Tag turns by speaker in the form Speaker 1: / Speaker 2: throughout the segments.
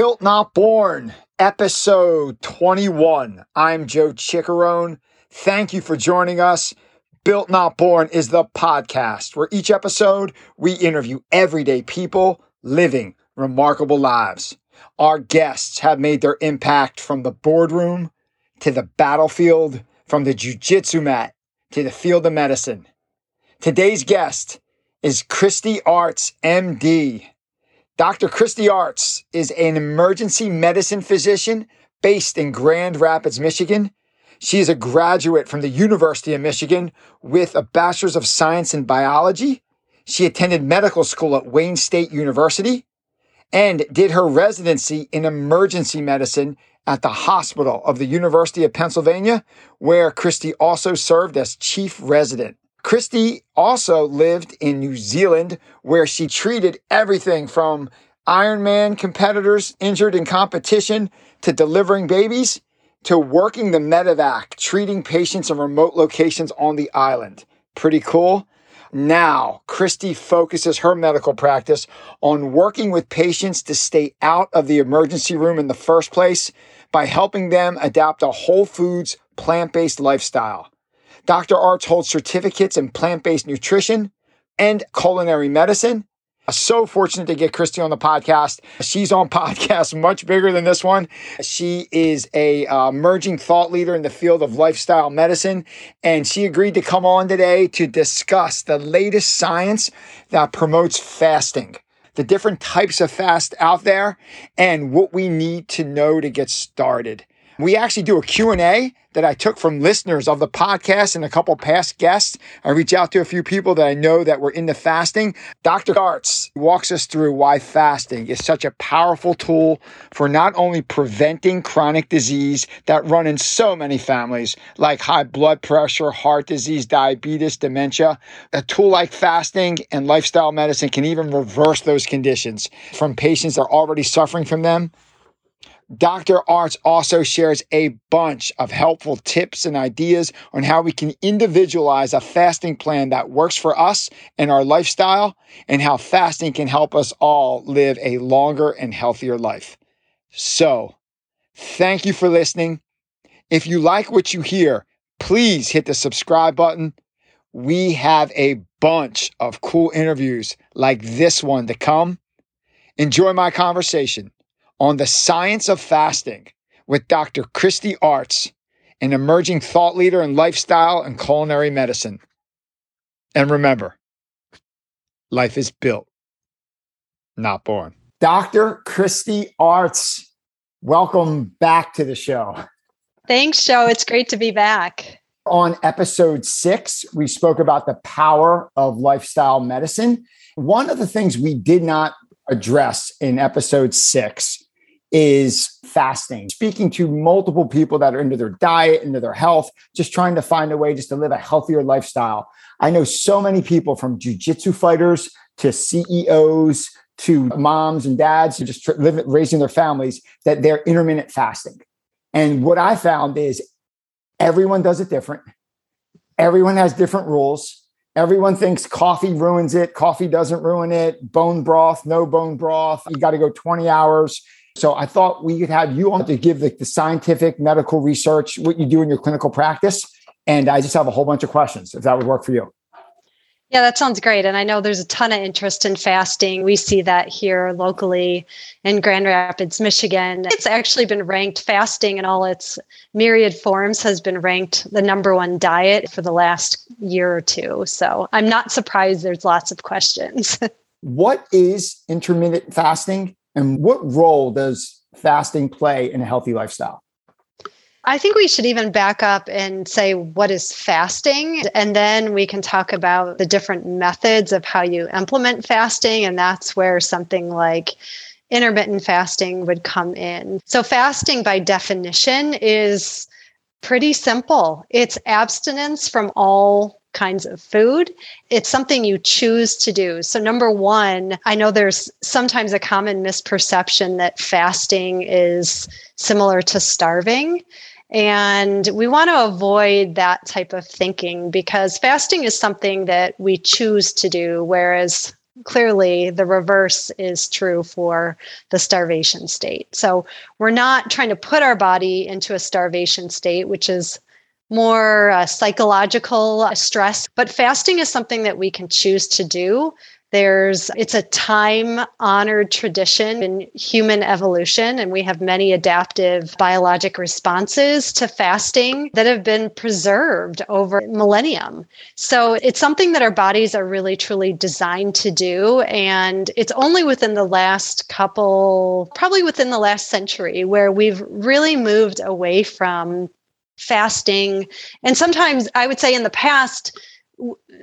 Speaker 1: Built Not Born, episode 21. I'm Joe Chickarone. Thank you for joining us. Built Not Born is the podcast where each episode we interview everyday people living remarkable lives. Our guests have made their impact from the boardroom to the battlefield, from the jujitsu mat to the field of medicine. Today's guest is Kristi Artz, MD. Dr. Kristi Artz is an emergency medicine physician based in Grand Rapids, Michigan. She is a graduate from the University of Michigan with a Bachelor's of Science in Biology. She attended medical school at Wayne State University and did her residency in emergency medicine at the hospital of the University of Pennsylvania, where Kristi also served as chief resident. Kristi also lived in New Zealand, where she treated everything from Ironman competitors injured in competition to delivering babies to working the medevac, treating patients in remote locations on the island. Pretty cool. Now, Kristi focuses her medical practice on working with patients to stay out of the emergency room in the first place by helping them adapt a whole foods, plant based lifestyle. Dr. Artz holds certificates in plant based nutrition and culinary medicine. So fortunate to get Kristi on the podcast. She's on podcasts much bigger than this one. She is a uh, emerging thought leader in the field of lifestyle medicine, and she agreed to come on today to discuss the latest science that promotes fasting the different types of fast out there and what we need to know to get started. We actually do a Q&A that I took from listeners of the podcast and a couple past guests. I reach out to a few people that I know that were into fasting. Dr. Artz walks us through why fasting is such a powerful tool for not only preventing chronic disease that run in so many families like high blood pressure, heart disease, diabetes, dementia. A tool like fasting and lifestyle medicine can even reverse those conditions from patients that are already suffering from them Dr. Artz also shares a bunch of helpful tips and ideas on how we can individualize a fasting plan that works for us and our lifestyle, and how fasting can help us all live a longer and healthier life. So, thank you for listening. If you like what you hear, please hit the subscribe button. We have a bunch of cool interviews like this one to come. Enjoy my conversation on the science of fasting with Dr. Kristi Artz, an emerging thought leader in lifestyle and culinary medicine. And remember, life is built, not born. Dr. Kristi Artz, welcome back to the show.
Speaker 2: Thanks, Joe. It's great to be back.
Speaker 1: On episode six, we spoke about the power of lifestyle medicine. One of the things we did not address in episode six is fasting, speaking to multiple people that are into their diet, into their health, just trying to find a way just to live a healthier lifestyle. I know so many people from jujitsu fighters to CEOs to moms and dads who just live, raising their families that they're intermittent fasting. And what I found is everyone does it different. Everyone has different rules. Everyone thinks coffee ruins it. Coffee doesn't ruin it. Bone broth, no bone broth. You got to go 20 hours. So I thought we could have you on to give the, the scientific medical research, what you do in your clinical practice. And I just have a whole bunch of questions, if that would work for you.
Speaker 2: Yeah, that sounds great. And I know there's a ton of interest in fasting. We see that here locally in Grand Rapids, Michigan. It's actually been ranked fasting in all its myriad forms has been ranked the number one diet for the last year or two. So I'm not surprised there's lots of questions.
Speaker 1: what is intermittent fasting and what role does fasting play in a healthy lifestyle?
Speaker 2: I think we should even back up and say what is fasting, and then we can talk about the different methods of how you implement fasting. And that's where something like intermittent fasting would come in. So, fasting by definition is pretty simple it's abstinence from all kinds of food. It's something you choose to do. So, number one, I know there's sometimes a common misperception that fasting is similar to starving. And we want to avoid that type of thinking because fasting is something that we choose to do, whereas clearly the reverse is true for the starvation state. So we're not trying to put our body into a starvation state, which is more uh, psychological stress, but fasting is something that we can choose to do there's it's a time honored tradition in human evolution and we have many adaptive biologic responses to fasting that have been preserved over millennium. So it's something that our bodies are really truly designed to do and it's only within the last couple probably within the last century where we've really moved away from fasting and sometimes I would say in the past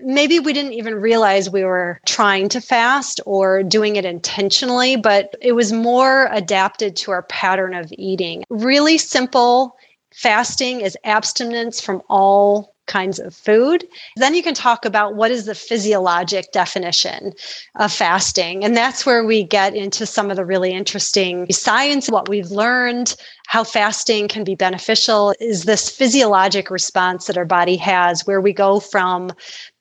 Speaker 2: maybe we didn't even realize we were trying to fast or doing it intentionally, but it was more adapted to our pattern of eating. Really simple fasting is abstinence from all kinds of food. Then you can talk about what is the physiologic definition of fasting. And that's where we get into some of the really interesting science, what we've learned, how fasting can be beneficial is this physiologic response that our body has, where we go from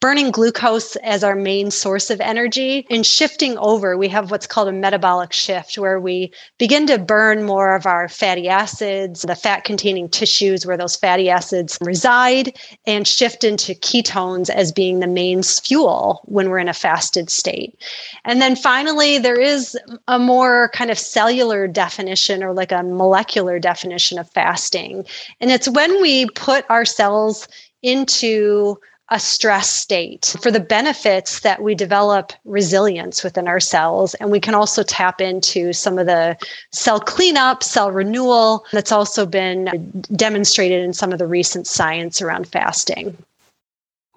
Speaker 2: burning glucose as our main source of energy and shifting over. We have what's called a metabolic shift, where we begin to burn more of our fatty acids, the fat containing tissues where those fatty acids reside, and shift into ketones as being the main fuel when we're in a fasted state. And then finally, there is a more kind of cellular definition or like a molecular definition of fasting. And it's when we put ourselves into a stress state for the benefits that we develop resilience within our cells. And we can also tap into some of the cell cleanup, cell renewal that's also been demonstrated in some of the recent science around fasting.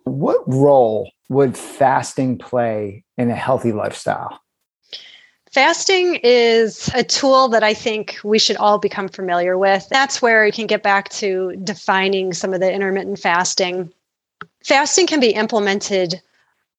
Speaker 1: What role would fasting play in a healthy lifestyle?
Speaker 2: Fasting is a tool that I think we should all become familiar with. That's where you can get back to defining some of the intermittent fasting. Fasting can be implemented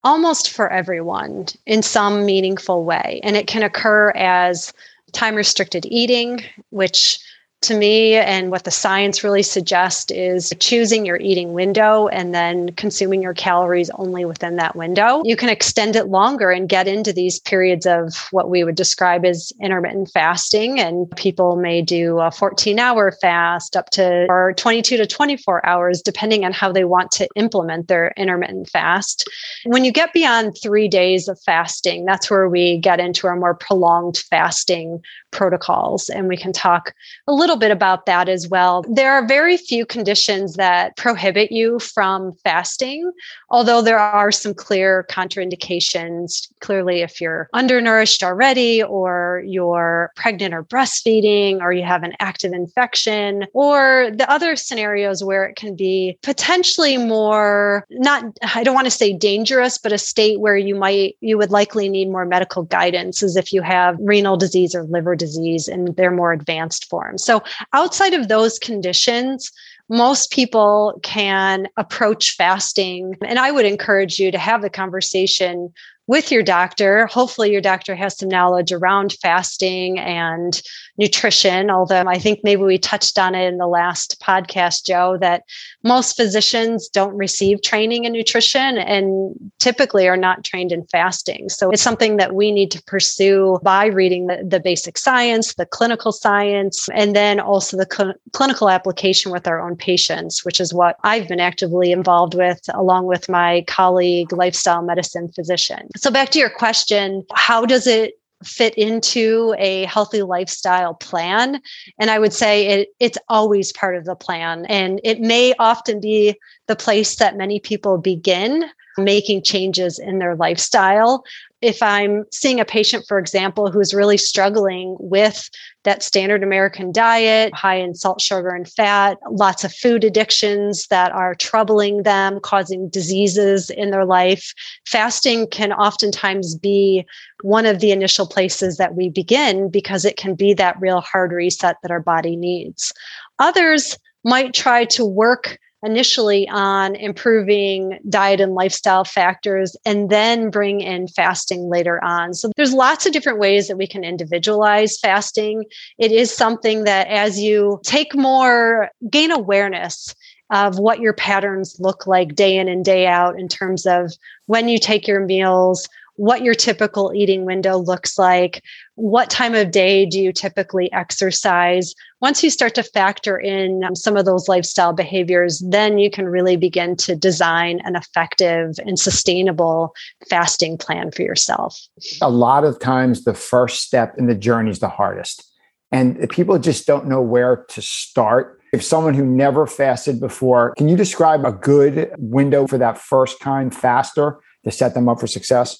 Speaker 2: almost for everyone in some meaningful way, and it can occur as time restricted eating, which to me and what the science really suggests is choosing your eating window and then consuming your calories only within that window. You can extend it longer and get into these periods of what we would describe as intermittent fasting. And people may do a 14 hour fast up to or 22 to 24 hours, depending on how they want to implement their intermittent fast. When you get beyond three days of fasting, that's where we get into our more prolonged fasting protocols. And we can talk a little bit about that as well. There are very few conditions that prohibit you from fasting, although there are some clear contraindications. Clearly, if you're undernourished already, or you're pregnant or breastfeeding, or you have an active infection, or the other scenarios where it can be potentially more not, I don't want to say dangerous, but a state where you might, you would likely need more medical guidance, as if you have renal disease or liver disease in their more advanced forms. So, outside of those conditions, most people can approach fasting. And I would encourage you to have the conversation with your doctor. Hopefully, your doctor has some knowledge around fasting and nutrition. Although I think maybe we touched on it in the last podcast, Joe, that most physicians don't receive training in nutrition and typically are not trained in fasting. So it's something that we need to pursue by reading the, the basic science, the clinical science, and then also the cl- clinical application with our own patients, which is what I've been actively involved with along with my colleague, lifestyle medicine physician. So back to your question, how does it fit into a healthy lifestyle plan? And i would say it, it's always part of the plan. And it may often be the place that many people begin making changes in their lifestyle if I'm seeing a patient, for example, who's really struggling with that standard American diet, high in salt, sugar, and fat, lots of food addictions that are troubling them, causing diseases in their life, fasting can oftentimes be one of the initial places that we begin because it can be that real hard reset that our body needs. Others might try to work initially on improving diet and lifestyle factors and then bring in fasting later on. So there's lots of different ways that we can individualize fasting. It is something that as you take more gain awareness of what your patterns look like day in and day out in terms of when you take your meals, what your typical eating window looks like, what time of day do you typically exercise. Once you start to factor in um, some of those lifestyle behaviors, then you can really begin to design an effective and sustainable fasting plan for yourself.
Speaker 1: A lot of times, the first step in the journey is the hardest. And people just don't know where to start. If someone who never fasted before, can you describe a good window for that first time faster to set them up for success?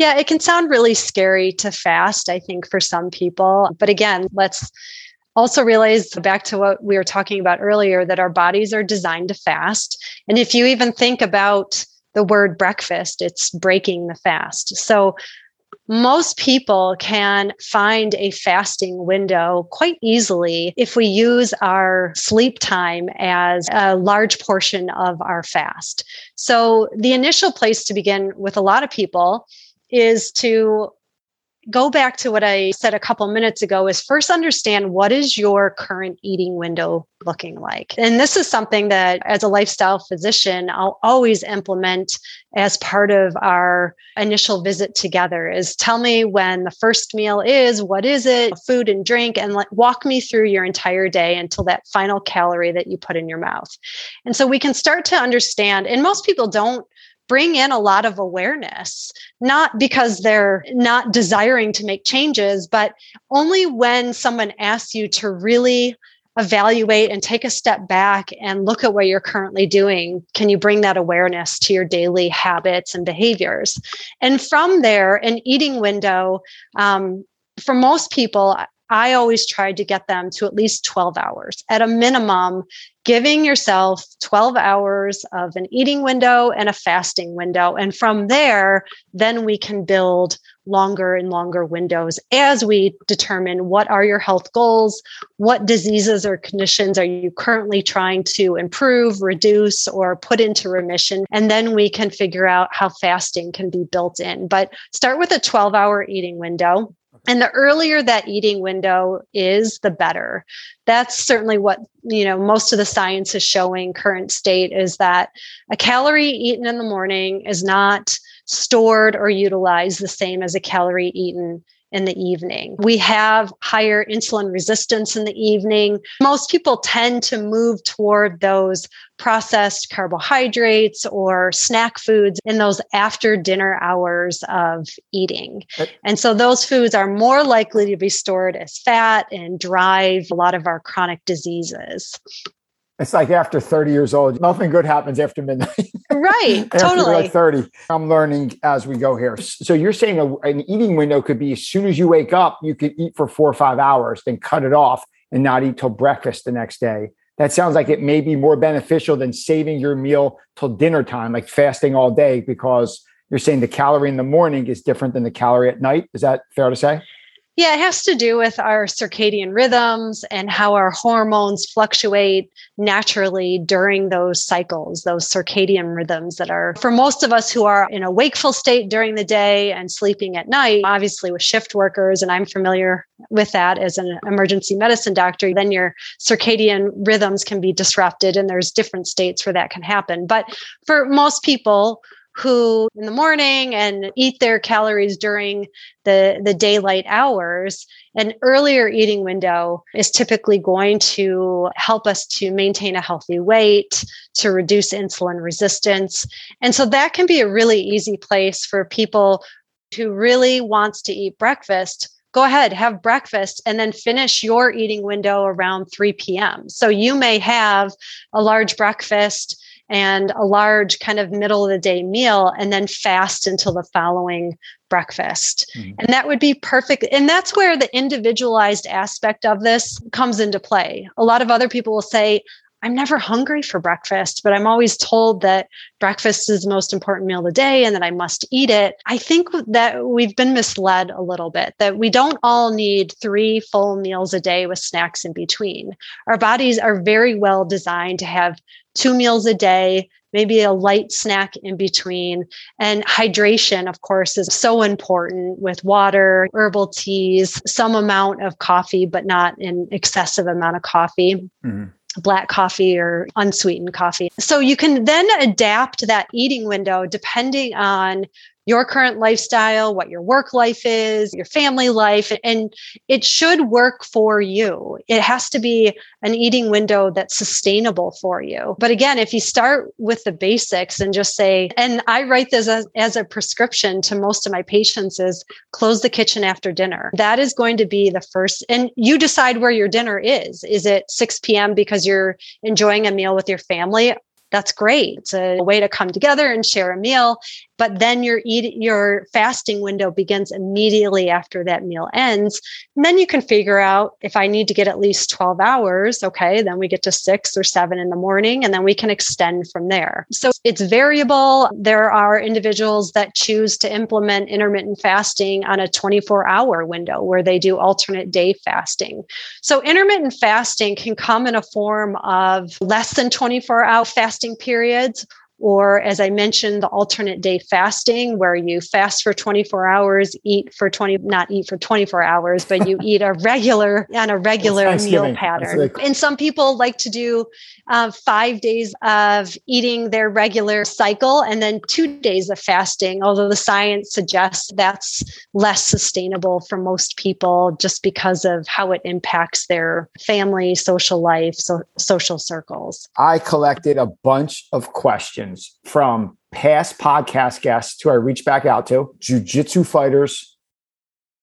Speaker 2: Yeah, it can sound really scary to fast, I think, for some people. But again, let's also realize back to what we were talking about earlier that our bodies are designed to fast. And if you even think about the word breakfast, it's breaking the fast. So most people can find a fasting window quite easily if we use our sleep time as a large portion of our fast. So, the initial place to begin with a lot of people is to go back to what I said a couple minutes ago is first understand what is your current eating window looking like. And this is something that as a lifestyle physician I'll always implement as part of our initial visit together is tell me when the first meal is, what is it, food and drink and let, walk me through your entire day until that final calorie that you put in your mouth. And so we can start to understand and most people don't bring in a lot of awareness, not because they're not desiring to make changes, but only when someone asks you to really evaluate and take a step back and look at what you're currently doing can you bring that awareness to your daily habits and behaviors? And from there an eating window um, for most people I always tried to get them to at least 12 hours. At a minimum, giving yourself 12 hours of an eating window and a fasting window. And from there, then we can build longer and longer windows as we determine what are your health goals, what diseases or conditions are you currently trying to improve, reduce, or put into remission. And then we can figure out how fasting can be built in. But start with a 12 hour eating window and the earlier that eating window is the better. That's certainly what you know most of the science is showing current state is that a calorie eaten in the morning is not stored or utilized the same as a calorie eaten in the evening. We have higher insulin resistance in the evening. Most people tend to move toward those processed carbohydrates or snack foods in those after dinner hours of eating. Uh, and so those foods are more likely to be stored as fat and drive a lot of our chronic diseases.
Speaker 1: It's like after 30 years old, nothing good happens after midnight.
Speaker 2: Right, totally.
Speaker 1: like 30. I'm learning as we go here. So you're saying a, an eating window could be as soon as you wake up, you could eat for four or five hours, then cut it off and not eat till breakfast the next day. That sounds like it may be more beneficial than saving your meal till dinner time, like fasting all day, because you're saying the calorie in the morning is different than the calorie at night. Is that fair to say?
Speaker 2: Yeah, it has to do with our circadian rhythms and how our hormones fluctuate naturally during those cycles, those circadian rhythms that are for most of us who are in a wakeful state during the day and sleeping at night, obviously with shift workers, and I'm familiar with that as an emergency medicine doctor, then your circadian rhythms can be disrupted and there's different states where that can happen. But for most people, who in the morning and eat their calories during the, the daylight hours, an earlier eating window is typically going to help us to maintain a healthy weight, to reduce insulin resistance. And so that can be a really easy place for people who really wants to eat breakfast go ahead, have breakfast, and then finish your eating window around 3 p.m. So you may have a large breakfast and a large kind of middle of the day meal and then fast until the following breakfast. Mm-hmm. And that would be perfect. And that's where the individualized aspect of this comes into play. A lot of other people will say, I'm never hungry for breakfast, but I'm always told that breakfast is the most important meal of the day and that I must eat it. I think that we've been misled a little bit, that we don't all need three full meals a day with snacks in between. Our bodies are very well designed to have two meals a day, maybe a light snack in between. And hydration, of course, is so important with water, herbal teas, some amount of coffee, but not an excessive amount of coffee. Mm-hmm black coffee or unsweetened coffee. So you can then adapt that eating window depending on your current lifestyle, what your work life is, your family life, and it should work for you. It has to be an eating window that's sustainable for you. But again, if you start with the basics and just say, and I write this as, as a prescription to most of my patients is close the kitchen after dinner. That is going to be the first, and you decide where your dinner is. Is it 6 p.m. because you're enjoying a meal with your family? That's great. It's a way to come together and share a meal but then your eat your fasting window begins immediately after that meal ends. And then you can figure out if i need to get at least 12 hours okay then we get to 6 or 7 in the morning and then we can extend from there. So it's variable. There are individuals that choose to implement intermittent fasting on a 24 hour window where they do alternate day fasting. So intermittent fasting can come in a form of less than 24 hour fasting periods or as I mentioned, the alternate day fasting, where you fast for 24 hours, eat for 20, not eat for 24 hours, but you eat a regular on a regular meal pattern. And some people like to do uh, five days of eating their regular cycle and then two days of fasting, although the science suggests that's less sustainable for most people just because of how it impacts their family, social life, so social circles.
Speaker 1: I collected a bunch of questions questions from past podcast guests who I reached back out to, jujitsu fighters,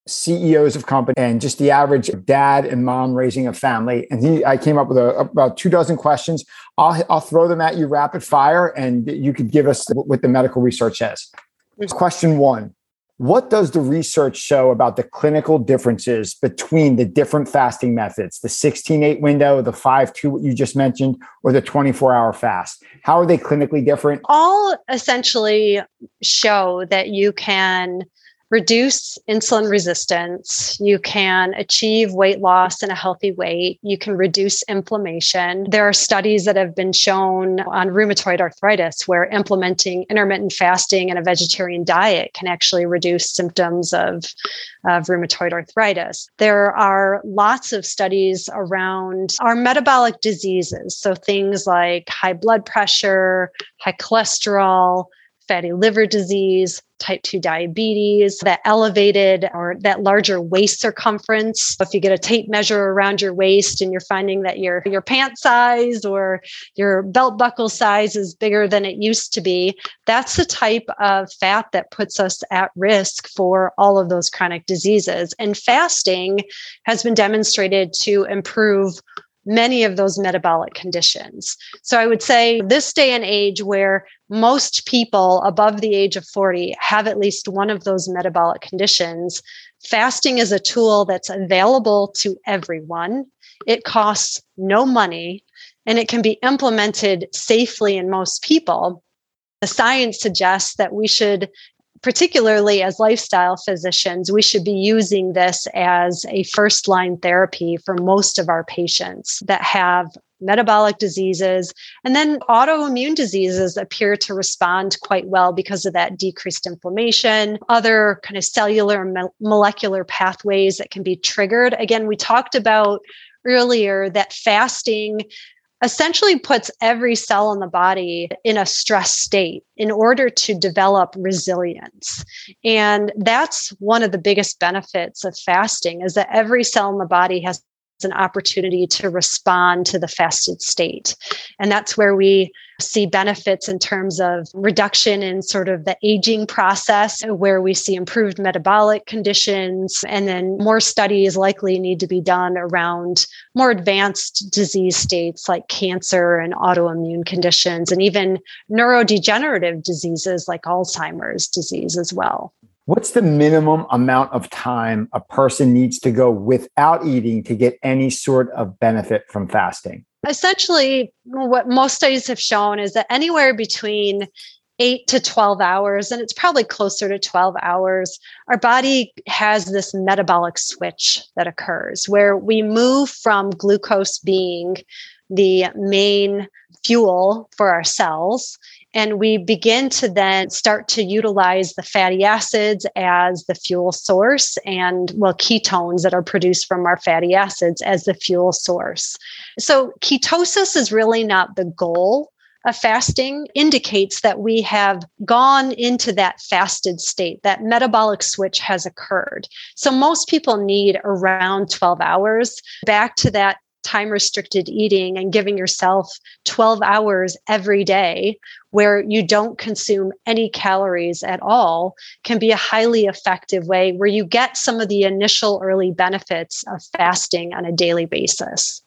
Speaker 1: CEOs of companies, and just the average dad and mom raising a family. And he, I came up with a, about two dozen questions. I'll, I'll throw them at you rapid fire, and you could give us what the medical research says. Question one what does the research show about the clinical differences between the different fasting methods, the 16 8 window, the 5 2, what you just mentioned, or the 24 hour fast? How are they clinically different?
Speaker 2: All essentially show that you can reduce insulin resistance. You can achieve weight loss in a healthy weight. You can reduce inflammation. There are studies that have been shown on rheumatoid arthritis where implementing intermittent fasting and a vegetarian diet can actually reduce symptoms of, of rheumatoid arthritis. There are lots of studies around our metabolic diseases. So things like high blood pressure, high cholesterol, fatty liver disease, type 2 diabetes, that elevated or that larger waist circumference. If you get a tape measure around your waist and you're finding that your your pant size or your belt buckle size is bigger than it used to be, that's the type of fat that puts us at risk for all of those chronic diseases. And fasting has been demonstrated to improve many of those metabolic conditions. So I would say this day and age where most people above the age of 40 have at least one of those metabolic conditions, fasting is a tool that's available to everyone. It costs no money and it can be implemented safely in most people. The science suggests that we should particularly as lifestyle physicians, we should be using this as a first line therapy for most of our patients that have metabolic diseases. And then autoimmune diseases appear to respond quite well because of that decreased inflammation, other kind of cellular and molecular pathways that can be triggered. Again, we talked about earlier that fasting essentially puts every cell in the body in a stress state in order to develop resilience. And that's one of the biggest benefits of fasting is that every cell in the body has an opportunity to respond to the fasted state. And that's where we see benefits in terms of reduction in sort of the aging process, where we see improved metabolic conditions. And then more studies likely need to be done around more advanced disease states like cancer and autoimmune conditions, and even neurodegenerative diseases like Alzheimer's disease as well.
Speaker 1: What's the minimum amount of time a person needs to go without eating to get any sort of benefit from fasting?
Speaker 2: Essentially, what most studies have shown is that anywhere between eight to 12 hours, and it's probably closer to 12 hours, our body has this metabolic switch that occurs where we move from glucose being the main fuel for our cells and we begin to then start to utilize the fatty acids as the fuel source and, well, ketones that are produced from our fatty acids as the fuel source. So, ketosis is really not the goal of fasting indicates that we have gone into that fasted state, that metabolic switch has occurred. So most people need around 12 hours back to that time restricted eating and giving yourself 12 hours every day where you don't consume any calories at all can be a highly effective way where you get some of the initial early benefits of fasting on a daily basis.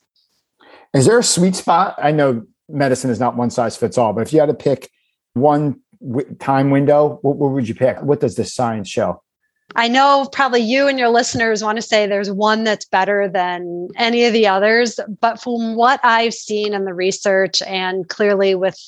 Speaker 1: Is there a sweet spot? I know medicine is not one size fits all, but if you had to pick one w- time window, what, what would you pick? What does the science show?
Speaker 2: I know probably you and your listeners want to say there's one that's better than any of the others, but from what I've seen in the research and clearly with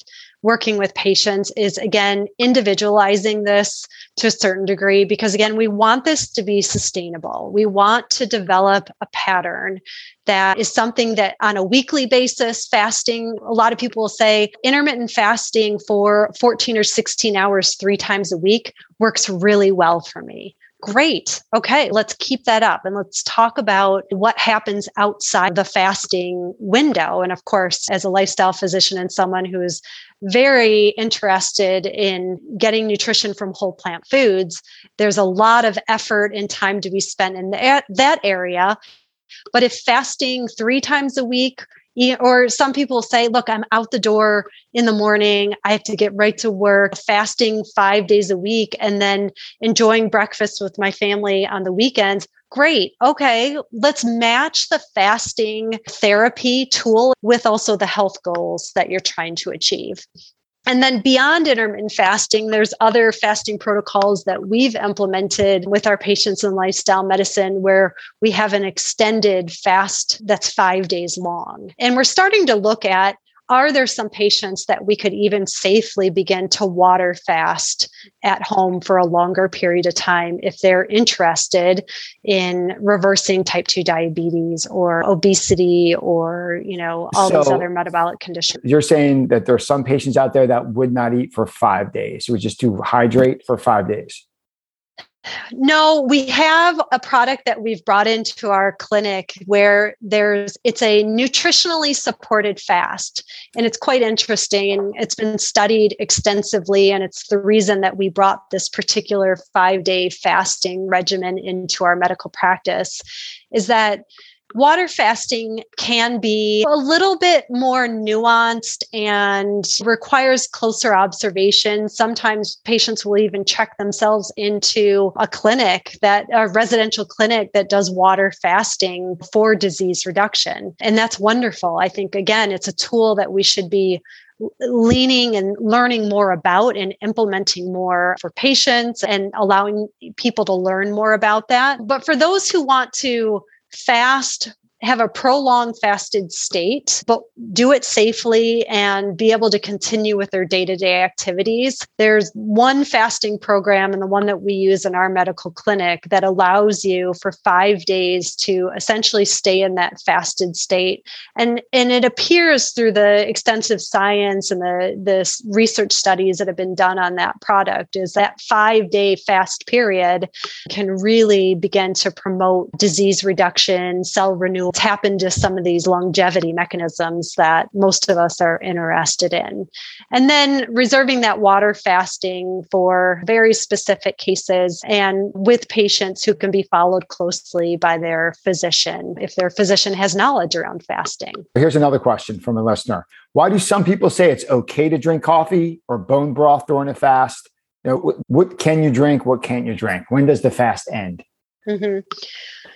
Speaker 2: working with patients is again individualizing this to a certain degree because again we want this to be sustainable. We want to develop a pattern that is something that on a weekly basis fasting a lot of people will say intermittent fasting for 14 or 16 hours three times a week works really well for me Great. Okay, let's keep that up and let's talk about what happens outside the fasting window. And of course, as a lifestyle physician and someone who's very interested in getting nutrition from whole plant foods, there's a lot of effort and time to be spent in that, area. But if fasting three times a week or some people say, look, I'm out the door in the morning. I have to get right to work, fasting five days a week, and then enjoying breakfast with my family on the weekends. Great. Okay. Let's match the fasting therapy tool with also the health goals that you're trying to achieve. And then beyond intermittent fasting, there's other fasting protocols that we've implemented with our patients in lifestyle medicine where we have an extended fast that's five days long. And we're starting to look at are there some patients that we could even safely begin to water fast at home for a longer period of time if they're interested in reversing type 2 diabetes or obesity or you know all so these other metabolic conditions?
Speaker 1: you're saying that there are some patients out there that would not eat for five days. Would just do hydrate for five days
Speaker 2: no, we have a product that we've brought into our clinic where there's it's a nutritionally supported fast and it's quite interesting. It's been studied extensively and it's the reason that we brought this particular 5-day fasting regimen into our medical practice is that water fasting can be a little bit more nuanced and requires closer observation. Sometimes patients will even check themselves into a clinic that a residential clinic that does water fasting for disease reduction. And that's wonderful. I think, again, it's a tool that we should be leaning and learning more about and implementing more for patients and allowing people to learn more about that. But for those who want to fast have a prolonged fasted state, but do it safely and be able to continue with their day to day activities. There's one fasting program and the one that we use in our medical clinic that allows you for five days to essentially stay in that fasted state. And, and it appears through the extensive science and the, the research studies that have been done on that product is that five day fast period can really begin to promote disease reduction, cell renewal tap into some of these longevity mechanisms that most of us are interested in. And then reserving that water fasting for very specific cases and with patients who can be followed closely by their physician if their physician has knowledge around fasting.
Speaker 1: Here's another question from a listener. Why do some people say it's okay to drink coffee or bone broth during a fast? You know, what, what can you drink? What can't you drink? When does the fast end?
Speaker 2: Mm-hmm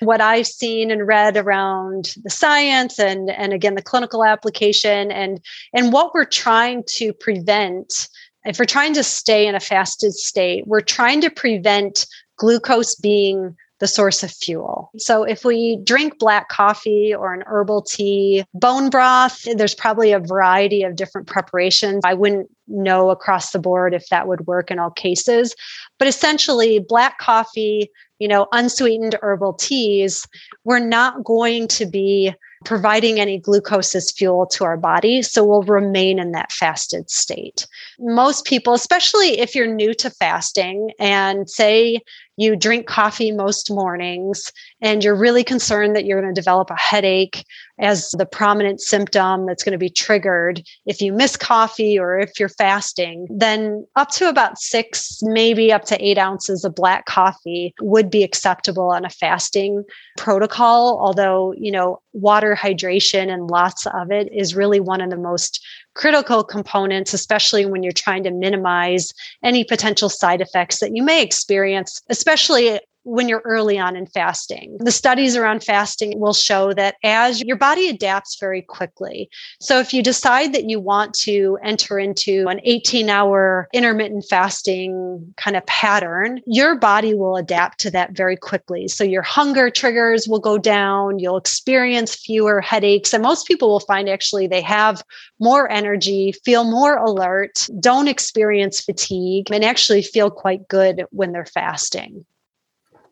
Speaker 2: what I've seen and read around the science and and again the clinical application and and what we're trying to prevent if we're trying to stay in a fasted state we're trying to prevent glucose being the source of fuel. So if we drink black coffee or an herbal tea, bone broth, there's probably a variety of different preparations. I wouldn't know across the board if that would work in all cases, but essentially black coffee, you know, unsweetened herbal teas, we're not going to be providing any glucose as fuel to our body. So we'll remain in that fasted state. Most people, especially if you're new to fasting and say you drink coffee most mornings and you're really concerned that you're going to develop a headache as the prominent symptom that's going to be triggered if you miss coffee or if you're fasting, then up to about six, maybe up to eight ounces of black coffee would be acceptable on a fasting protocol. Although, you know, water hydration and lots of it is really one of the most critical components, especially when you're trying to minimize any potential side effects that you may experience, especially when you're early on in fasting. The studies around fasting will show that as your body adapts very quickly. So if you decide that you want to enter into an 18 hour intermittent fasting kind of pattern, your body will adapt to that very quickly. So your hunger triggers will go down, you'll experience fewer headaches. And most people will find actually they have more energy, feel more alert, don't experience fatigue, and actually feel quite good when they're fasting.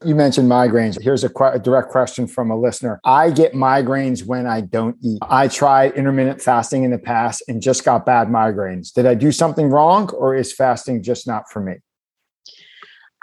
Speaker 1: You mentioned migraines. Here's a, qu- a, direct question from a listener. I get migraines when I don't eat. I tried intermittent fasting in the past and just got bad migraines. Did I do something wrong or is fasting just not for me?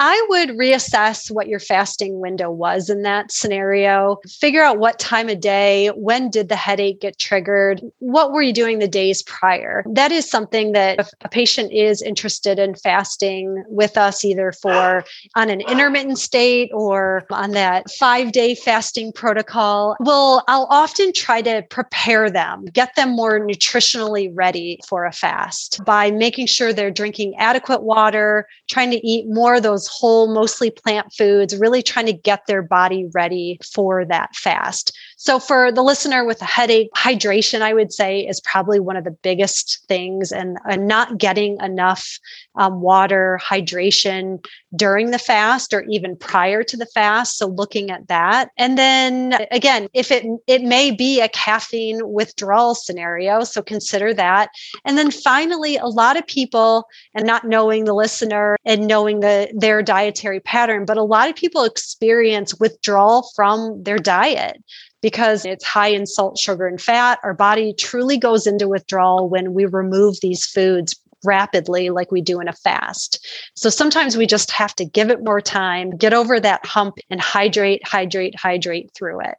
Speaker 2: I would reassess what your fasting window was in that scenario. Figure out what time of day, when did the headache get triggered, what were you doing the days prior. That is something that if a patient is interested in fasting with us, either for on an intermittent state or on that five day fasting protocol, well, I'll often try to prepare them, get them more nutritionally ready for a fast by making sure they're drinking adequate water, trying to eat more of those whole, mostly plant foods, really trying to get their body ready for that fast. So, for the listener with a headache, hydration, I would say, is probably one of the biggest things, and, and not getting enough um, water, hydration during the fast or even prior to the fast. So, looking at that. And then again, if it, it may be a caffeine withdrawal scenario, so consider that. And then finally, a lot of people, and not knowing the listener and knowing the, their dietary pattern, but a lot of people experience withdrawal from their diet because it's high in salt, sugar, and fat. Our body truly goes into withdrawal when we remove these foods rapidly, like we do in a fast. So sometimes we just have to give it more time, get over that hump, and hydrate, hydrate, hydrate through it.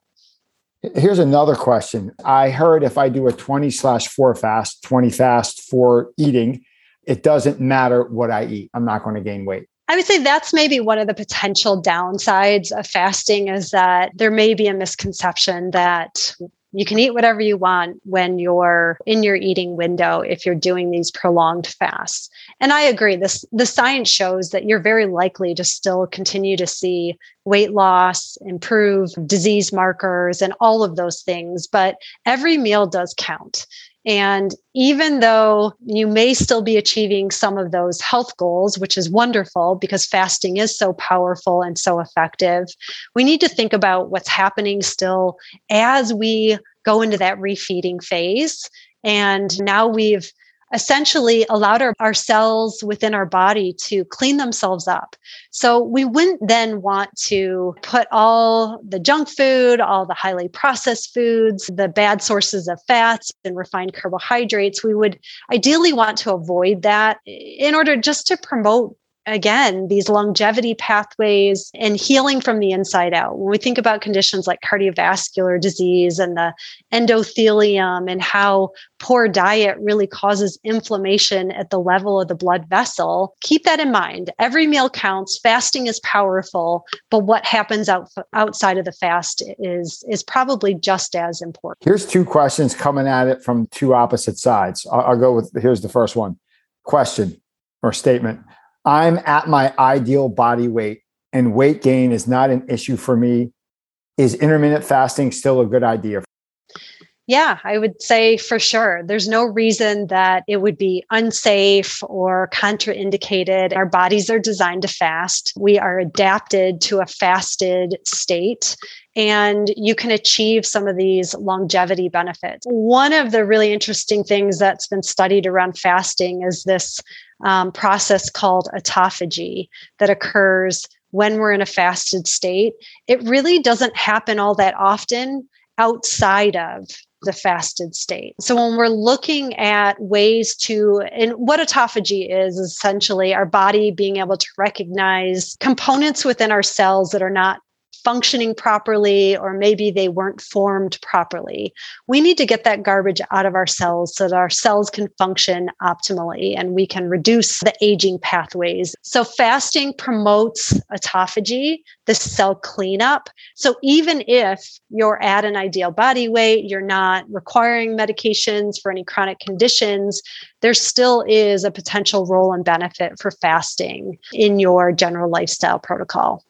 Speaker 1: Here's another question. I heard if I do a 20 slash four fast, 20 fast for eating, it doesn't matter what I eat. I'm not going to gain weight.
Speaker 2: I would say that's maybe one of the potential downsides of fasting is that there may be a misconception that you can eat whatever you want when you're in your eating window if you're doing these prolonged fasts. And I agree this the science shows that you're very likely to still continue to see weight loss, improve disease markers and all of those things, but every meal does count. And even though you may still be achieving some of those health goals, which is wonderful because fasting is so powerful and so effective, we need to think about what's happening still as we go into that refeeding phase. And now we've essentially allowed our, our cells within our body to clean themselves up. So we wouldn't then want to put all the junk food, all the highly processed foods, the bad sources of fats and refined carbohydrates. We would ideally want to avoid that in order just to promote again these longevity pathways and healing from the inside out. When we think about conditions like cardiovascular disease and the endothelium and how poor diet really causes inflammation at the level of the blood vessel keep that in mind. Every meal counts. Fasting is powerful but what happens out, outside of the fast is is probably just as important.
Speaker 1: Here's two questions coming at it from two opposite sides. I'll, I'll go with here's the first one. Question or statement I'm at my ideal body weight and weight gain is not an issue for me. Is intermittent fasting still a good idea?
Speaker 2: Yeah, I would say for sure. There's no reason that it would be unsafe or contraindicated. Our bodies are designed to fast. We are adapted to a fasted state and you can achieve some of these longevity benefits. One of the really interesting things that's been studied around fasting is this um, process called autophagy that occurs when we're in a fasted state. It really doesn't happen all that often outside of the fasted state. So when we're looking at ways to, and what autophagy is essentially our body being able to recognize components within our cells that are not functioning properly, or maybe they weren't formed properly. We need to get that garbage out of our cells so that our cells can function optimally and we can reduce the aging pathways. So, fasting promotes autophagy, the cell cleanup. So, even if you're at an ideal body weight, you're not requiring medications for any chronic conditions, there still is a potential role and benefit for fasting in your general lifestyle protocol.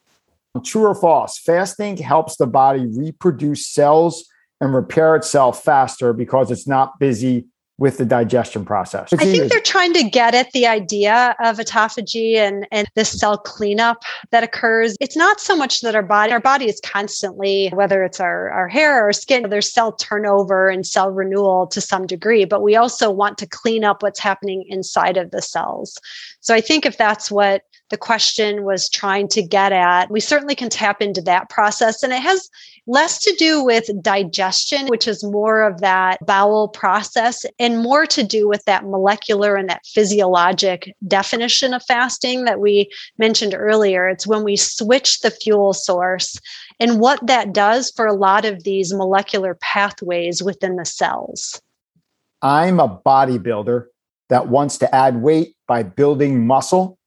Speaker 1: True or false? Fasting helps the body reproduce cells and repair itself faster because it's not busy with the digestion process.
Speaker 2: I think they're trying to get at the idea of autophagy and, and the cell cleanup that occurs. It's not so much that our body, our body is constantly, whether it's our, our hair or skin, there's cell turnover and cell renewal to some degree, but we also want to clean up what's happening inside of the cells. So I think if that's what the question was trying to get at. We certainly can tap into that process. And it has less to do with digestion, which is more of that bowel process, and more to do with that molecular and that physiologic definition of fasting that we mentioned earlier. It's when we switch the fuel source and what that does for a lot of these molecular pathways within the cells.
Speaker 1: I'm a bodybuilder that wants to add weight by building muscle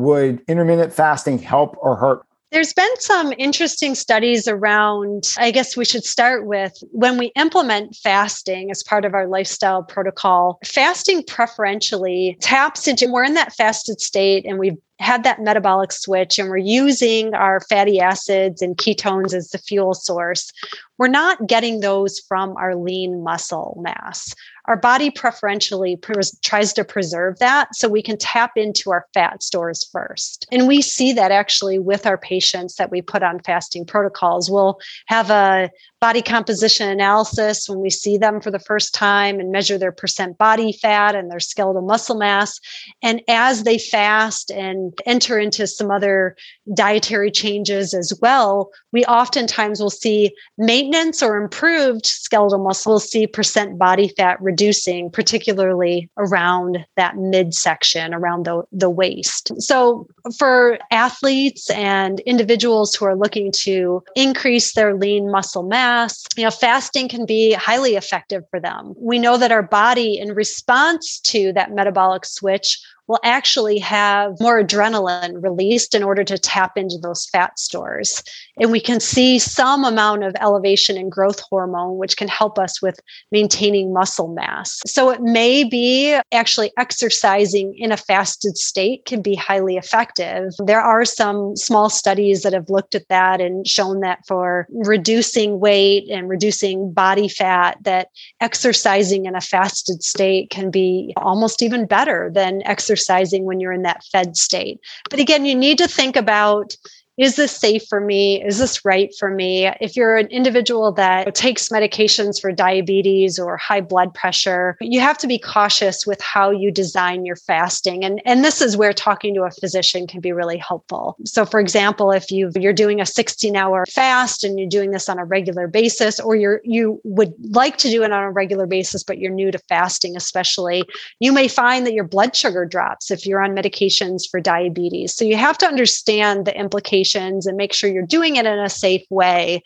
Speaker 1: would intermittent fasting help or hurt?
Speaker 2: There's been some interesting studies around. I guess we should start with when we implement fasting as part of our lifestyle protocol, fasting preferentially taps into, we're in that fasted state and we've had that metabolic switch and we're using our fatty acids and ketones as the fuel source, we're not getting those from our lean muscle mass. Our body preferentially pres- tries to preserve that so we can tap into our fat stores first. And we see that actually with our patients that we put on fasting protocols. We'll have a body composition analysis when we see them for the first time and measure their percent body fat and their skeletal muscle mass. And as they fast and enter into some other dietary changes as well, we oftentimes will see maintenance or improved skeletal muscle, we'll see percent body fat reducing, particularly around that midsection, around the, the waist. So for athletes and individuals who are looking to increase their lean muscle mass, you know, fasting can be highly effective for them. We know that our body, in response to that metabolic switch, will actually have more adrenaline released in order to tap into those fat stores. And we can see some amount of elevation in growth hormone, which can help us with maintaining muscle mass. So it may be actually exercising in a fasted state can be highly effective. There are some small studies that have looked at that and shown that for reducing weight and reducing body fat, that exercising in a fasted state can be almost even better than exercising exercising when you're in that fed state. But again, you need to think about is this safe for me? Is this right for me? If you're an individual that takes medications for diabetes or high blood pressure, you have to be cautious with how you design your fasting. And, and this is where talking to a physician can be really helpful. So, for example, if you you're doing a 16 hour fast and you're doing this on a regular basis, or you're you would like to do it on a regular basis, but you're new to fasting, especially, you may find that your blood sugar drops if you're on medications for diabetes. So you have to understand the implications and make sure you're doing it in a safe way.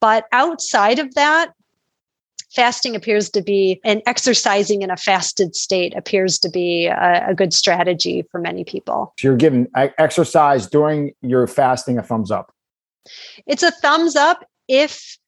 Speaker 2: But outside of that, fasting appears to be and exercising in a fasted state appears to be a, a good strategy for many people.
Speaker 1: If you're giving exercise during your fasting a thumbs up.
Speaker 2: It's a thumbs up if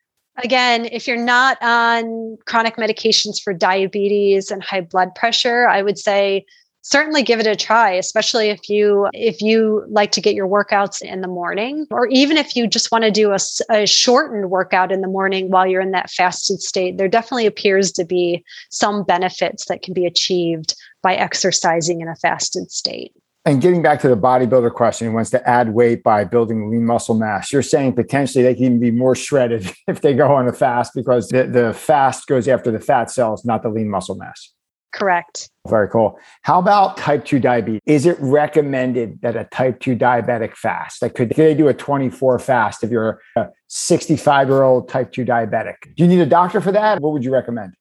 Speaker 2: again, if you're not on chronic medications for diabetes and high blood pressure, I would say certainly give it a try especially if you if you like to get your workouts in the morning or even if you just want to do a, a, shortened workout in the morning while you're in that fasted state there definitely appears to be some benefits that can be achieved by exercising in a fasted state
Speaker 1: and getting back to the bodybuilder question, wants to add weight by building lean muscle mass. You're saying potentially they can even be more shredded if they go on a fast because the, the fast goes after the fat cells, not the lean muscle mass.
Speaker 2: Correct.
Speaker 1: Very cool. How about type 2 diabetes? Is it recommended that a type 2 diabetic fast? Like could, they do a 24 fast if you're a 65 year old type 2 diabetic? Do you need a doctor for that? What would you recommend?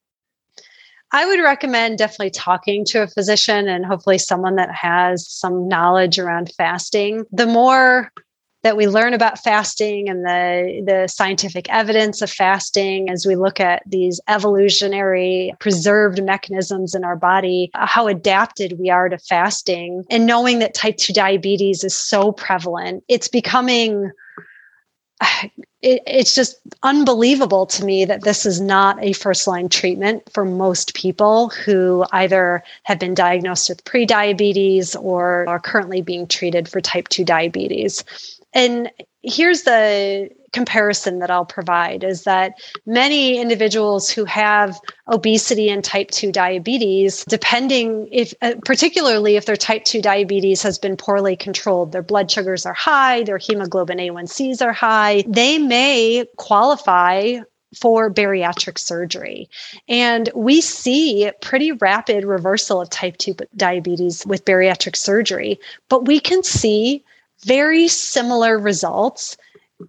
Speaker 2: I would recommend definitely talking to a physician and hopefully someone that has some knowledge around fasting. The more that we learn about fasting and the, the scientific evidence of fasting, as we look at these evolutionary preserved mechanisms in our body, uh, how adapted we are to fasting, and knowing that type 2 diabetes is so prevalent, it's becoming it, it's just unbelievable to me that this is not a first line treatment for most people who either have been diagnosed with prediabetes or are currently being treated for type 2 diabetes. And here's the comparison that I'll provide is that many individuals who have obesity and type 2 diabetes, depending if, uh, particularly if their type 2 diabetes has been poorly controlled, their blood sugars are high, their hemoglobin A1Cs are high, they may qualify for bariatric surgery. And we see pretty rapid reversal of type 2 diabetes with bariatric surgery, but we can see very similar results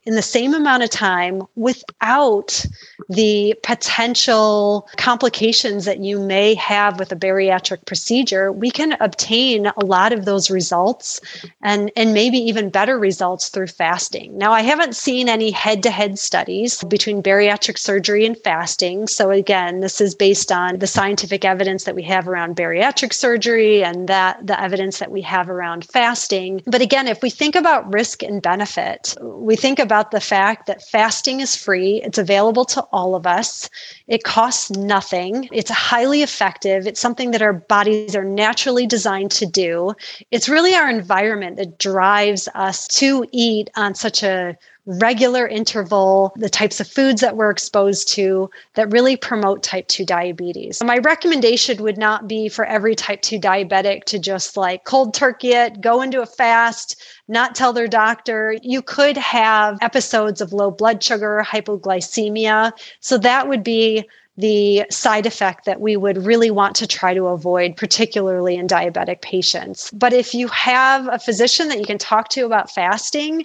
Speaker 2: in the same amount of time without the potential complications that you may have with a bariatric procedure, we can obtain a lot of those results and, and maybe even better results through fasting. Now, I haven't seen any head to head studies between bariatric surgery and fasting. So, again, this is based on the scientific evidence that we have around bariatric surgery and that the evidence that we have around fasting. But again, if we think about risk and benefit, we think think about the fact that fasting is free, it's available to all of us, it costs nothing, it's highly effective, it's something that our bodies are naturally designed to do. It's really our environment that drives us to eat on such a regular interval, the types of foods that we're exposed to that really promote type 2 diabetes. My recommendation would not be for every type 2 diabetic to just like cold turkey it, go into a fast, not tell their doctor. You could have episodes of low blood sugar, hypoglycemia. So that would be the side effect that we would really want to try to avoid, particularly in diabetic patients. But if you have a physician that you can talk to about fasting,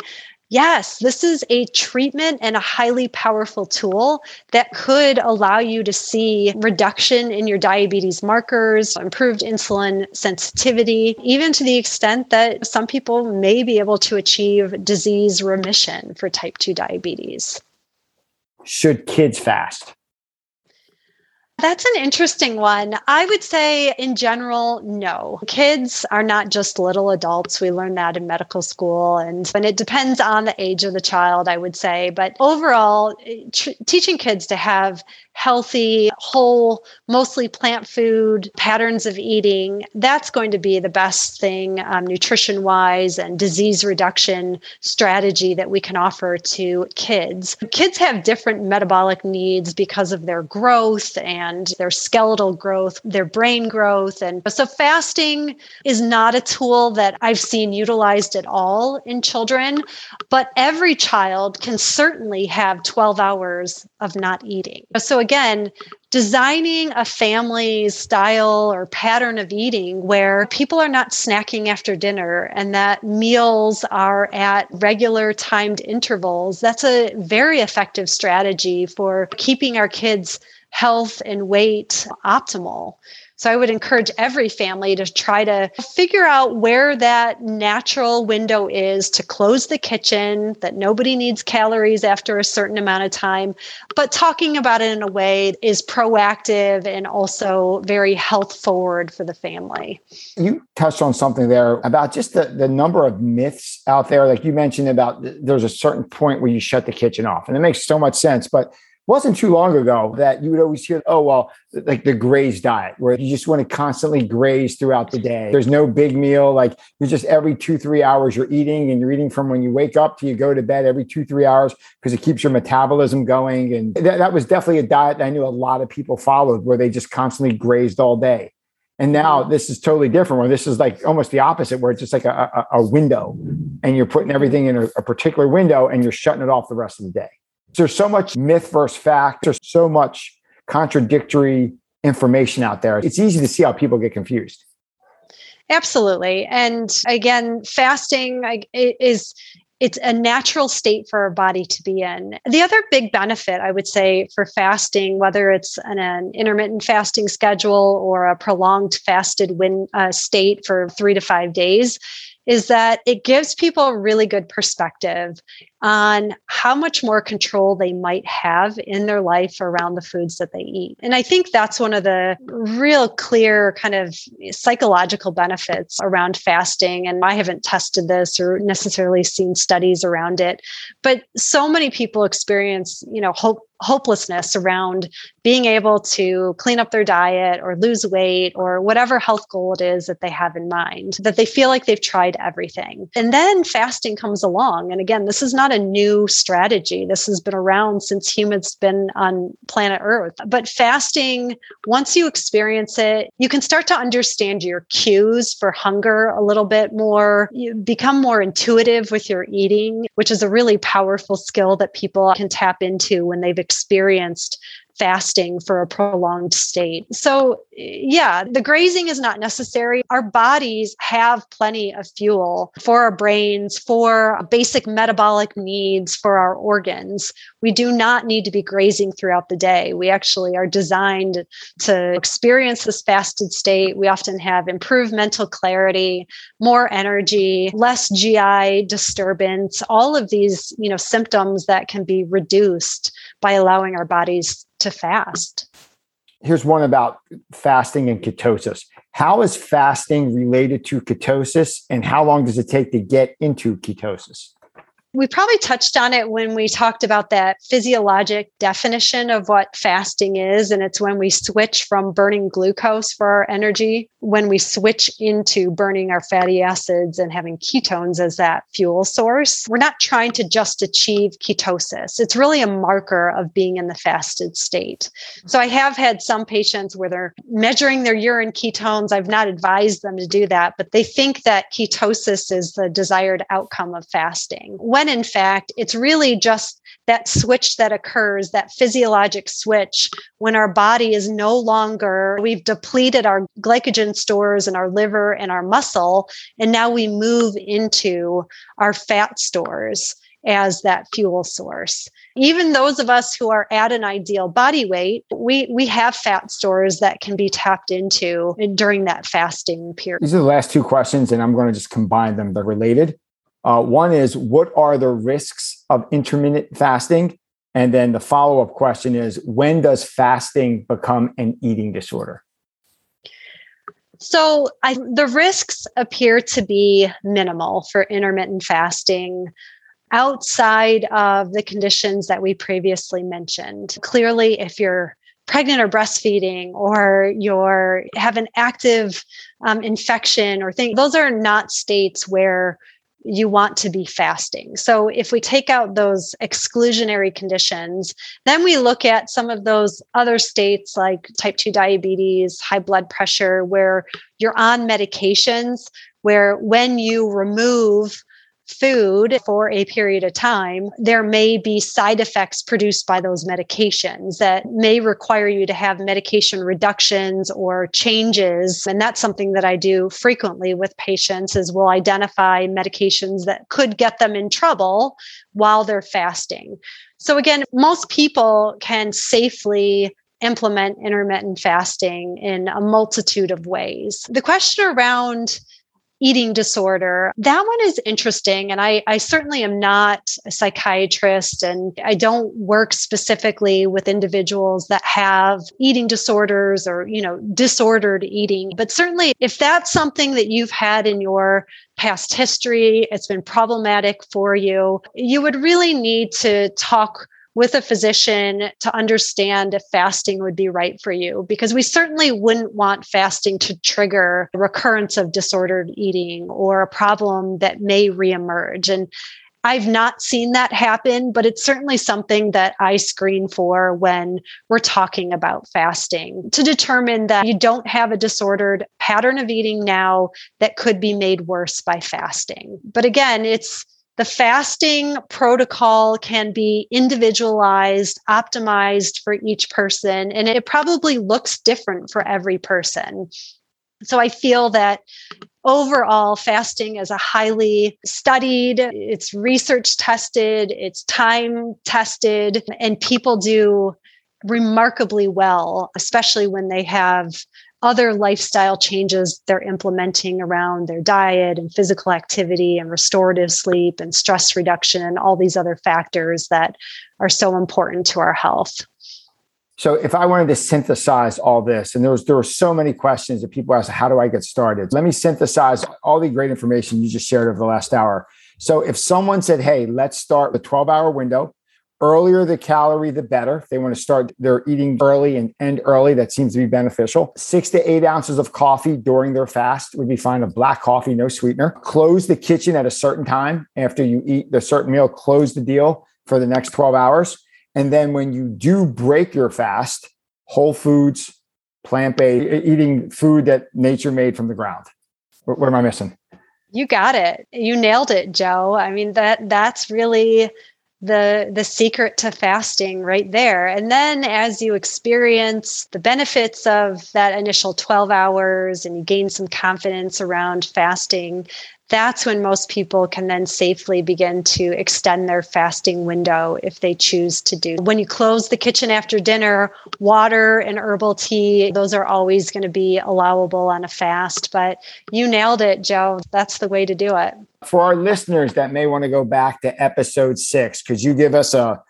Speaker 2: yes, this is a treatment and a highly powerful tool that could allow you to see reduction in your diabetes markers, improved insulin sensitivity, even to the extent that some people may be able to achieve disease remission for type 2 diabetes.
Speaker 1: Should kids fast?
Speaker 2: That's an interesting one. I would say, in general, no. Kids are not just little adults. We learn that in medical school, and, and it depends on the age of the child, I would say. But overall, tr- teaching kids to have healthy, whole, mostly plant food patterns of eating, that's going to be the best thing um, nutrition wise and disease reduction strategy that we can offer to kids. Kids have different metabolic needs because of their growth and their skeletal growth, their brain growth. And so fasting is not a tool that I've seen utilized at all in children, but every child can certainly have 12 hours of not eating. So again, designing a family style or pattern of eating where people are not snacking after dinner and that meals are at regular timed intervals, that's a very effective strategy for keeping our kids' health and weight optimal. So I would encourage every family to try to figure out where that natural window is to close the kitchen, that nobody needs calories after a certain amount of time, but talking about it in a way is proactive and also very health forward for the family.
Speaker 1: You touched on something there about just the, the number of myths out there. Like you mentioned about there's a certain point where you shut the kitchen off, and it makes so much sense. But wasn't too long ago that you would always hear, oh, well, like the graze diet, where you just want to constantly graze throughout the day. There's no big meal. Like you're just every two, three hours you're eating and you're eating from when you wake up to you go to bed every two, three hours because it keeps your metabolism going. And th- that was definitely a diet that I knew a lot of people followed where they just constantly grazed all day. And now mm-hmm. this is totally different where this is like almost the opposite, where it's just like a, a, a window and you're putting everything in a, a particular window and you're shutting it off the rest of the day. There's so much myth versus fact. There's so much contradictory information out there. It's easy to see how people get confused.
Speaker 2: Absolutely. And again, fasting is it's a natural state for our body to be in. The other big benefit, I would say, for fasting, whether it's an, an intermittent fasting schedule or a prolonged fasted win, uh, state for three to five days, is that it gives people a really good perspective on how much more control they might have in their life around the foods that they eat. And I think that's one of the real clear kind of psychological benefits around fasting. And I haven't tested this or necessarily seen studies around it, but so many people experience, you know, hope hopelessness around being able to clean up their diet or lose weight or whatever health goal it is that they have in mind, that they feel like they've tried everything. And then fasting comes along. And again, this is not a new strategy. This has been around since humans been on planet Earth. But fasting, once you experience it, you can start to understand your cues for hunger a little bit more. You become more intuitive with your eating, which is a really powerful skill that people can tap into when they've experienced fasting for a prolonged state. So, yeah, the grazing is not necessary. Our bodies have plenty of fuel for our brains, for basic metabolic needs, for our organs. We do not need to be grazing throughout the day. We actually are designed to experience this fasted state. We often have improved mental clarity, more energy, less GI disturbance, all of these, you know, symptoms that can be reduced by allowing our bodies to fast.
Speaker 1: Here's one about fasting and ketosis. How is fasting related to ketosis, and how long does it take to get into ketosis?
Speaker 2: we probably touched on it when we talked about that physiologic definition of what fasting is. And it's when we switch from burning glucose for our energy, when we switch into burning our fatty acids and having ketones as that fuel source. We're not trying to just achieve ketosis, it's really a marker of being in the fasted state. So I have had some patients where they're measuring their urine ketones. I've not advised them to do that, but they think that ketosis is the desired outcome of fasting. When in fact it's really just that switch that occurs, that physiologic switch when our body is no longer, we've depleted our glycogen stores in our liver and our muscle, and now we move into our fat stores as that fuel source. Even those of us who are at an ideal body weight, we we have fat stores that can be tapped into during that fasting period.
Speaker 1: These are the last two questions, and I'm going to just combine them. They're related. Uh, one is what are the risks of intermittent fasting? And then the follow up question is when does fasting become an eating disorder?
Speaker 2: So I, the risks appear to be minimal for intermittent fasting outside of the conditions that we previously mentioned. Clearly, if you're pregnant or breastfeeding or you're have an active um, infection or thing those are not states where you want to be fasting. So if we take out those exclusionary conditions, then we look at some of those other states like type 2 diabetes, high blood pressure, where you're on medications, where when you remove food for a period of time, there may be side effects produced by those medications that may require you to have medication reductions or changes. And that's something that I do frequently with patients is we'll identify medications that could get them in trouble while they're fasting. So again, most people can safely implement intermittent fasting in a multitude of ways. The question around eating disorder. That one is interesting. And I, I certainly am not a psychiatrist and I don't work specifically with individuals that have eating disorders or, you know, disordered eating. But certainly if that's something that you've had in your past history, it's been problematic for you, you would really need to talk with a physician to understand if fasting would be right for you because we certainly wouldn't want fasting to trigger recurrence of disordered eating or a problem that may reemerge and I've not seen that happen, but it's certainly something that I screen for when we're talking about fasting to determine that you don't have a disordered pattern of eating now that could be made worse by fasting. But again, it's the fasting protocol can be individualized, optimized for each person, and it probably looks different for every person. So I feel that overall fasting is a highly studied, it's research tested, it's time tested, and people do remarkably well, especially when they have other lifestyle changes they're implementing around their diet and physical activity and restorative sleep and stress reduction and all these other factors that are so important to our health.
Speaker 1: So if I wanted to synthesize all this, and there was there were so many questions that people asked, how do I get started? Let me synthesize all the great information you just shared over the last hour. So if someone said, hey, let's start with 12 hour window, earlier the calorie, the better. If they want to start their eating early and end early, that seems to be beneficial. Six to eight ounces of coffee during their fast would be fine. Of black coffee, no sweetener. Close the kitchen at a certain time after you eat the certain meal. Close the deal for the next 12 hours. And then when you do break your fast, whole foods, plant based, eating food that nature made from the ground. What am I missing?
Speaker 2: You got it. You nailed it, Joe. I mean that that's really the the secret to fasting right there. And then as you experience the benefits of that initial 12 hours and you gain some confidence around fasting that's when most people can then safely begin to extend their fasting window if they choose to do. When you close the kitchen after dinner, water and herbal tea, those are always going to be allowable on a fast. But you nailed it, Joe. That's the way to do it.
Speaker 1: For our listeners that may want to go back to episode six, could you give us a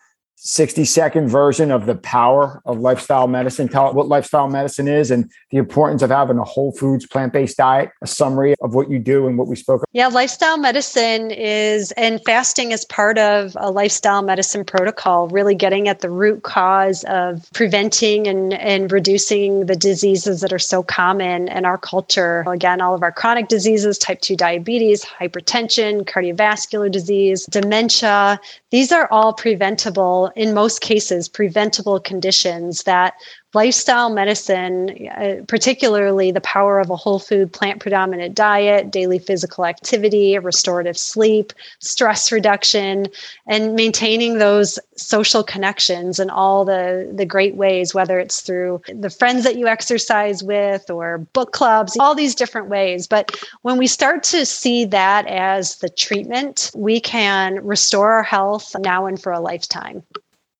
Speaker 1: 60 second version of the power of lifestyle medicine. Tell what lifestyle medicine is and the importance of having a whole foods plant based diet, a summary of what you do and what we spoke of.
Speaker 2: Yeah, lifestyle medicine is, and fasting is part of a lifestyle medicine protocol, really getting at the root cause of preventing and, and reducing the diseases that are so common in our culture. Again, all of our chronic diseases, type 2 diabetes, hypertension, cardiovascular disease, dementia, these are all preventable, in most cases, preventable conditions that lifestyle medicine, uh, particularly the power of a whole food, plant predominant diet, daily physical activity, restorative sleep, stress reduction, and maintaining those social connections in all the, the great ways, whether it's through the friends that you exercise with or book clubs, all these different ways. But when we start to see that as the treatment, we can restore our health now and for a lifetime.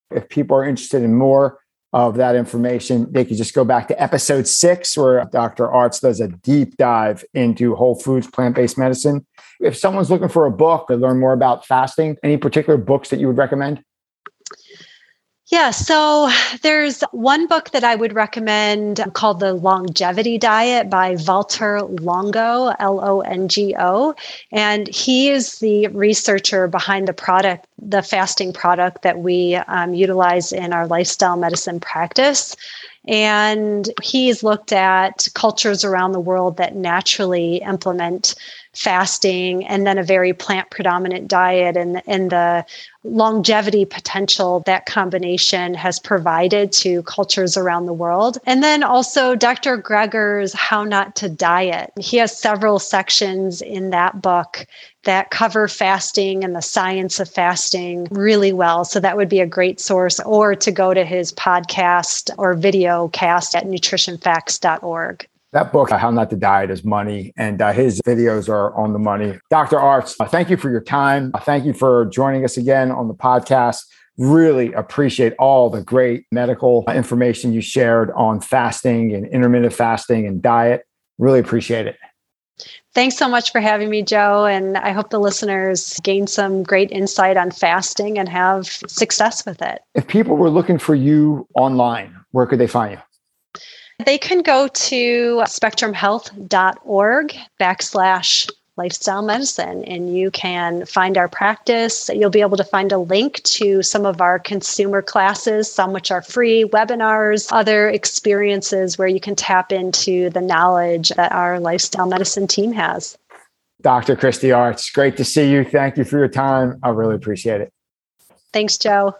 Speaker 1: If people are interested in more, of that information, they could just go back to episode six, where Dr. Artz does a deep dive into whole foods, plant based medicine. If someone's looking for a book to learn more about fasting, any particular books that you would recommend?
Speaker 2: Yeah, so there's one book that I would recommend called The Longevity Diet by Walter Longo, L O N G O. And he is the researcher behind the product, the fasting product that we um, utilize in our lifestyle medicine practice. And he's looked at cultures around the world that naturally implement fasting and then a very plant predominant diet and, and the longevity potential that combination has provided to cultures around the world. And then also Dr. Greger's How Not to Diet. He has several sections in that book that cover fasting and the science of fasting really well. So that would be a great source, or to go to his podcast or video cast at nutritionfacts.org.
Speaker 1: That book, How Not to Diet, is money, and uh, his videos are on the money. Dr. Artz, uh, thank you for your time. Uh, thank you for joining us again on the podcast. Really appreciate all the great medical information you shared on fasting and intermittent fasting and diet. Really appreciate it.
Speaker 2: Thanks so much for having me, Joe. And I hope the listeners gain some great insight on fasting and have success with it.
Speaker 1: If people were looking for you online, where could they find you?
Speaker 2: They can go to spectrumhealth.org backslash lifestyle medicine and you can find our practice. You'll be able to find a link to some of our consumer classes, some which are free, webinars, other experiences where you can tap into the knowledge that our lifestyle medicine team has.
Speaker 1: Dr. Kristi Artz, great to see you. Thank you for your time. I really appreciate it.
Speaker 2: Thanks, Joe.